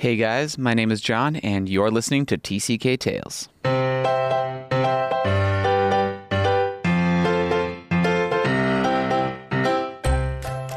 Hey guys, my name is John, and you're listening to TCK Tales.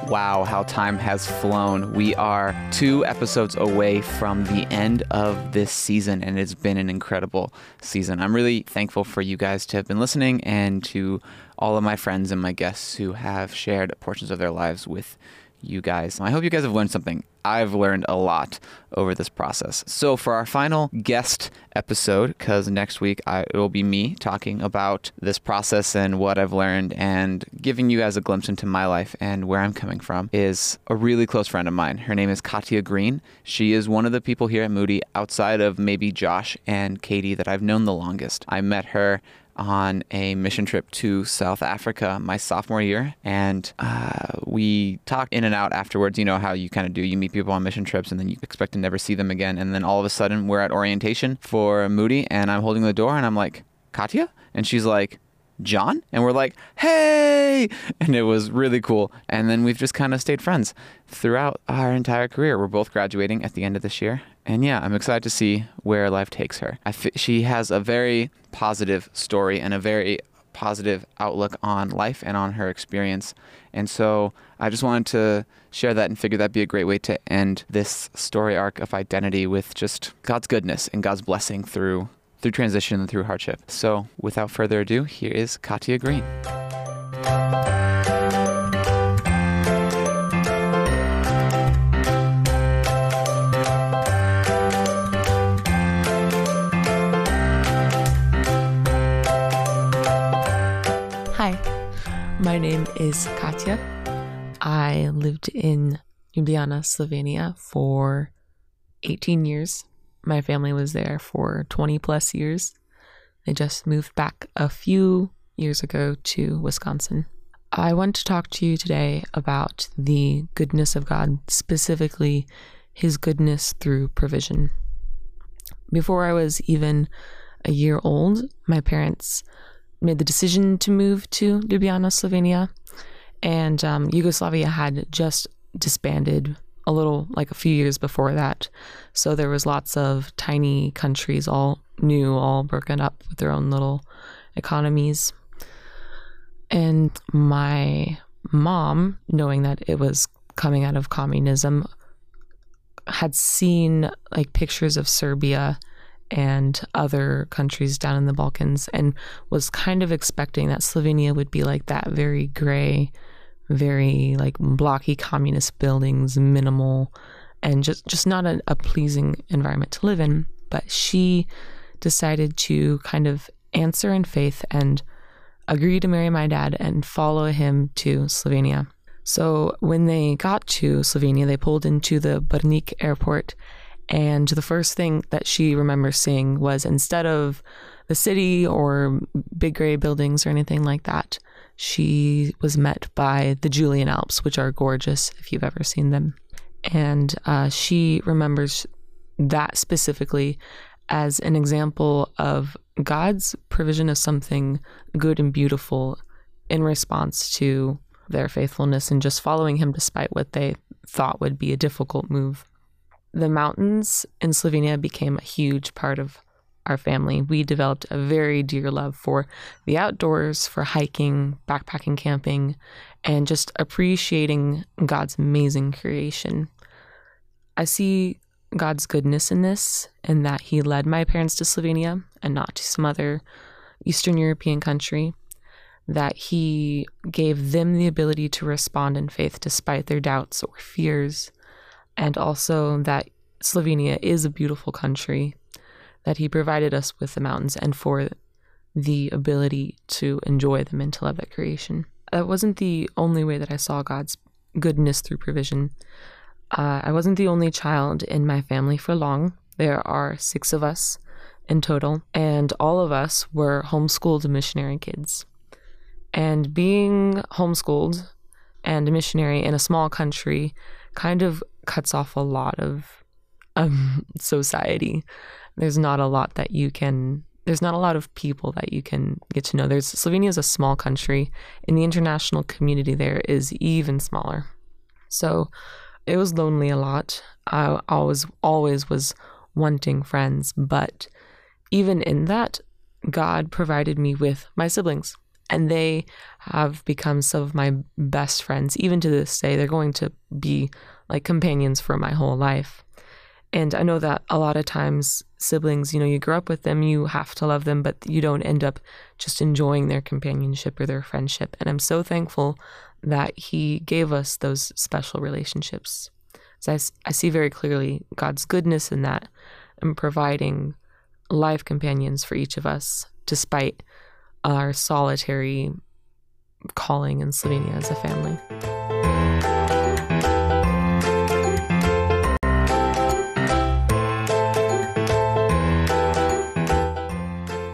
Wow, how time has flown. We are two episodes away from the end of this season, and it's been an incredible season. I'm really thankful for you guys to have been listening and to all of my friends and my guests who have shared portions of their lives with you guys. I hope you guys have learned something. I've learned a lot over this process. So, for our final guest episode, because next week I, it will be me talking about this process and what I've learned and giving you guys a glimpse into my life and where I'm coming from, is a really close friend of mine. Her name is Katya Green. She is one of the people here at Moody outside of maybe Josh and Katie that I've known the longest. I met her on a mission trip to South Africa my sophomore year, and uh, we talked in and out afterwards. You know how you kind of do. You meet people on mission trips, and then you expect to never see them again, and then all of a sudden we're at orientation for Moody, and I'm holding the door, and I'm like, Katya, and she's like. John? And we're like, hey! And it was really cool. And then we've just kind of stayed friends throughout our entire career. We're both graduating at the end of this year. And yeah, I'm excited to see where life takes her. she has a very positive story and a very positive outlook on life and on her experience. And so I just wanted to share that and figure that'd be a great way to end this story arc of identity with just God's goodness and God's blessing through through transition and through hardship. So without further ado, here is Katya Green. Hi, my name is Katya. I lived in Ljubljana, Slovenia for 18 years. My family was there for 20 plus years. They just moved back a few years ago to Wisconsin. I want to talk to you today about the goodness of God, specifically His goodness through provision. Before I was even a year old, my parents made the decision to move to Ljubljana, Slovenia, and um, Yugoslavia had just disbanded a little like a few years before that. So there was lots of tiny countries, all new, all broken up with their own little economies. And my mom, knowing that it was coming out of communism, had seen like pictures of Serbia and other countries down in the Balkans and was kind of expecting that Slovenia would be like that very gray, very like blocky communist buildings, minimal, and just, just not a, a pleasing environment to live in. But she decided to kind of answer in faith and agree to marry my dad and follow him to Slovenia. So when they got to Slovenia, they pulled into the Brnik airport and the first thing that she remembers seeing was instead of the city or big gray buildings or anything like that, she was met by the Julian Alps, which are gorgeous if you've ever seen them. And uh, she remembers that specifically as an example of God's provision of something good and beautiful in response to their faithfulness and just following him despite what they thought would be a difficult move the mountains in Slovenia became a huge part of our family. We developed a very dear love for the outdoors, for hiking, backpacking, camping, and just appreciating God's amazing creation. I see God's goodness in this, in that He led my parents to Slovenia and not to some other Eastern European country, that He gave them the ability to respond in faith despite their doubts or fears and also that Slovenia is a beautiful country, that He provided us with the mountains and for the ability to enjoy them and to love that creation. That wasn't the only way that I saw God's goodness through provision. Uh, I wasn't the only child in my family for long. There are six of us in total, and all of us were homeschooled missionary kids. And being homeschooled and a missionary in a small country kind of cuts off a lot of um, society. There's not a lot that you can. There's not a lot of people that you can get to know. There's Slovenia is a small country, and the international community there is even smaller. So, it was lonely a lot. I always always was wanting friends, but even in that, God provided me with my siblings, and they have become some of my best friends. Even to this day, they're going to be like companions for my whole life. And I know that a lot of times siblings, you know, you grow up with them, you have to love them, but you don't end up just enjoying their companionship or their friendship. And I'm so thankful that He gave us those special relationships. So I, I see very clearly God's goodness in that and providing life companions for each of us, despite our solitary calling in Slovenia as a family.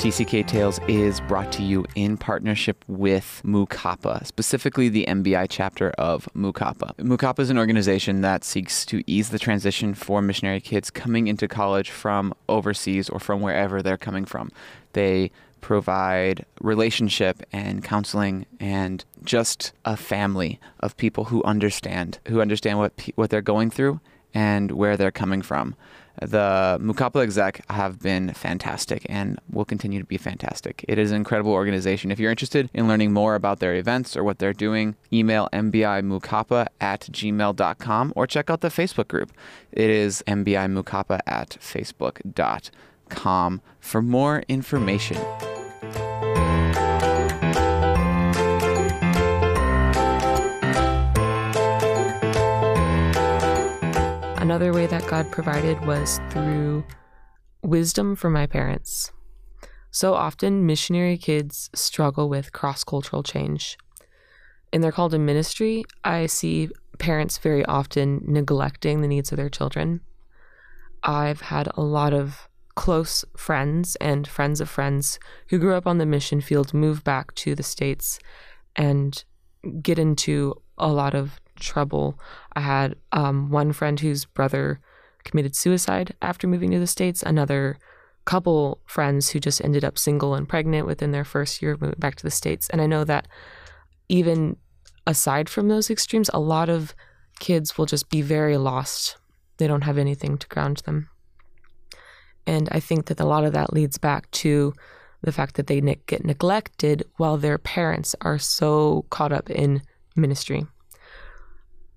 TCK Tales is brought to you in partnership with Mu Kappa, specifically the MBI chapter of Mu Kappa. Mukapa is an organization that seeks to ease the transition for missionary kids coming into college from overseas or from wherever they're coming from. They provide relationship and counseling and just a family of people who understand, who understand what what they're going through and where they're coming from. The Mu Kappa exec have been fantastic and will continue to be fantastic. It is an incredible organization. If you're interested in learning more about their events or what they're doing, email mbimukappa at gmail.com or check out the Facebook group. It is mbimukapa at facebook.com for more information. Another way that God provided was through wisdom from my parents. So often, missionary kids struggle with cross cultural change. In their call to ministry, I see parents very often neglecting the needs of their children. I've had a lot of close friends and friends of friends who grew up on the mission field move back to the States and get into a lot of trouble. I had um, one friend whose brother committed suicide after moving to the States, another couple friends who just ended up single and pregnant within their first year moving back to the States. And I know that even aside from those extremes, a lot of kids will just be very lost. They don't have anything to ground them. And I think that a lot of that leads back to the fact that they ne- get neglected while their parents are so caught up in ministry.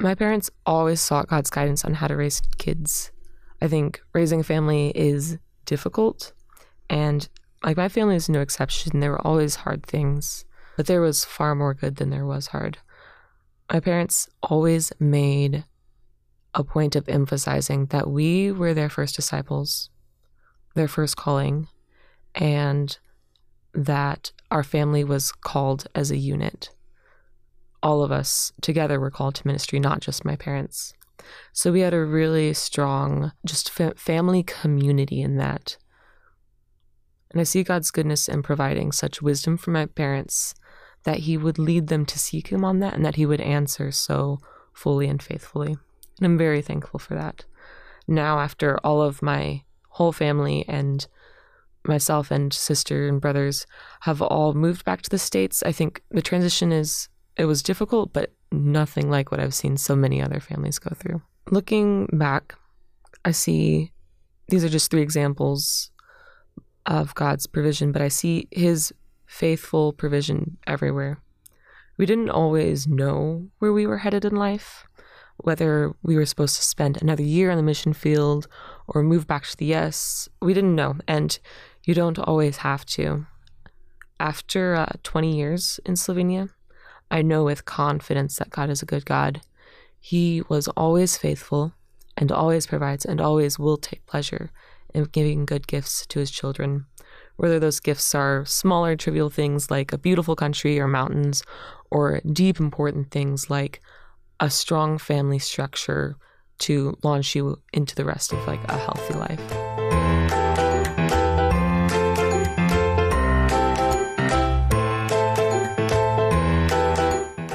My parents always sought God's guidance on how to raise kids. I think raising a family is difficult, and like my family is no exception. There were always hard things, but there was far more good than there was hard. My parents always made a point of emphasizing that we were their first disciples, their first calling, and that our family was called as a unit all of us together were called to ministry, not just my parents. So we had a really strong, just fa- family community in that. And I see God's goodness in providing such wisdom for my parents that He would lead them to seek Him on that and that He would answer so fully and faithfully. And I'm very thankful for that. Now, after all of my whole family and myself and sister and brothers have all moved back to the States, I think the transition is it was difficult, but nothing like what I've seen so many other families go through. Looking back, I see these are just three examples of God's provision, but I see His faithful provision everywhere. We didn't always know where we were headed in life, whether we were supposed to spend another year on the mission field or move back to the US. We didn't know, and you don't always have to. After uh, 20 years in Slovenia, I know with confidence that God is a good God. He was always faithful and always provides and always will take pleasure in giving good gifts to his children. Whether those gifts are smaller, trivial things like a beautiful country or mountains, or deep, important things like a strong family structure to launch you into the rest of like a healthy life.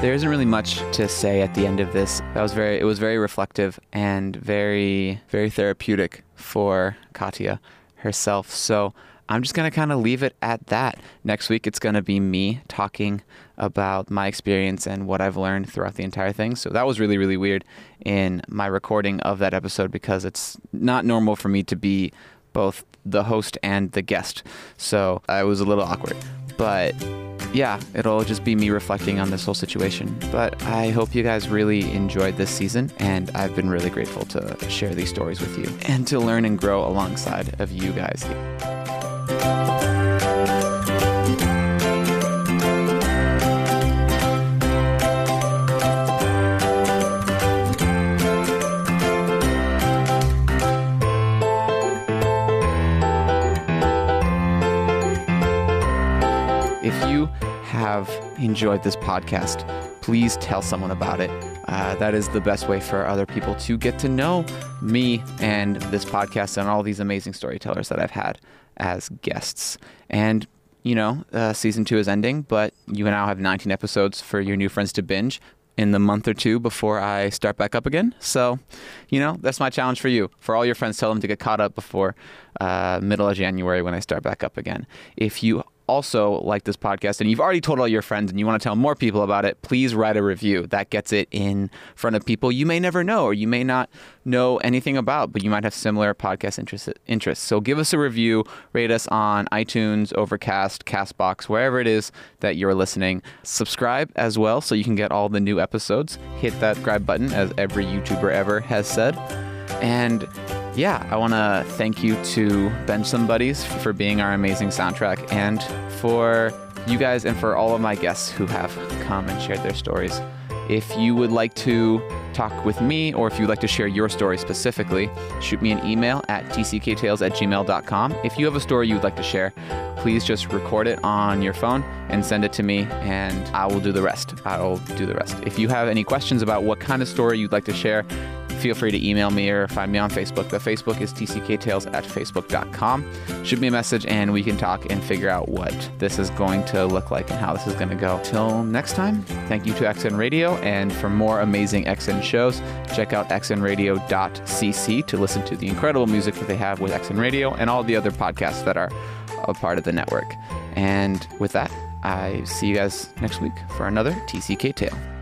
There isn't really much to say at the end of this. That was very it was very reflective and very very therapeutic for Katya herself. So I'm just going to kind of leave it at that. Next week, it's going to be me talking about my experience and what I've learned throughout the entire thing. So that was really, really weird in my recording of that episode because it's not normal for me to be both the host and the guest. So I was a little awkward. But yeah, it'll just be me reflecting on this whole situation. But I hope you guys really enjoyed this season, and I've been really grateful to share these stories with you and to learn and grow alongside of you guys. If you have enjoyed this podcast, please tell someone about it. Uh, that is the best way for other people to get to know me and this podcast and all these amazing storytellers that I've had as guests. And, you know, uh, season two is ending, but you now have 19 episodes for your new friends to binge in the month or two before I start back up again. So, you know, that's my challenge for you. For all your friends, tell them to get caught up before uh, middle of January when I start back up again. If you also like this podcast and you've already told all your friends and you want to tell more people about it, please write a review. That gets it in front of people you may never know or you may not know anything about, but you might have similar podcast interest, interests. So give us a review, rate us on iTunes, Overcast, Castbox, wherever it is that you're listening. Subscribe as well so you can get all the new episodes. Hit that subscribe button, as every YouTuber ever has said. And yeah, I want to thank you to Bench Some Buddies for being our amazing soundtrack and for you guys and for all of my guests who have come and shared their stories. If you would like to talk with me or if you'd like to share your story specifically, shoot me an email at tcktales at gmail.com. If you have a story you'd like to share, please just record it on your phone and send it to me, and I will do the rest. I'll do the rest. If you have any questions about what kind of story you'd like to share, feel free to email me or find me on Facebook. The Facebook is tcktales at facebook.com. Shoot me a message and we can talk and figure out what this is going to look like and how this is going to go. Till next time, thank you to XN Radio. And for more amazing XN shows, check out xnradio.cc to listen to the incredible music that they have with XN Radio and all the other podcasts that are a part of the network. And with that, I see you guys next week for another TCK Tale.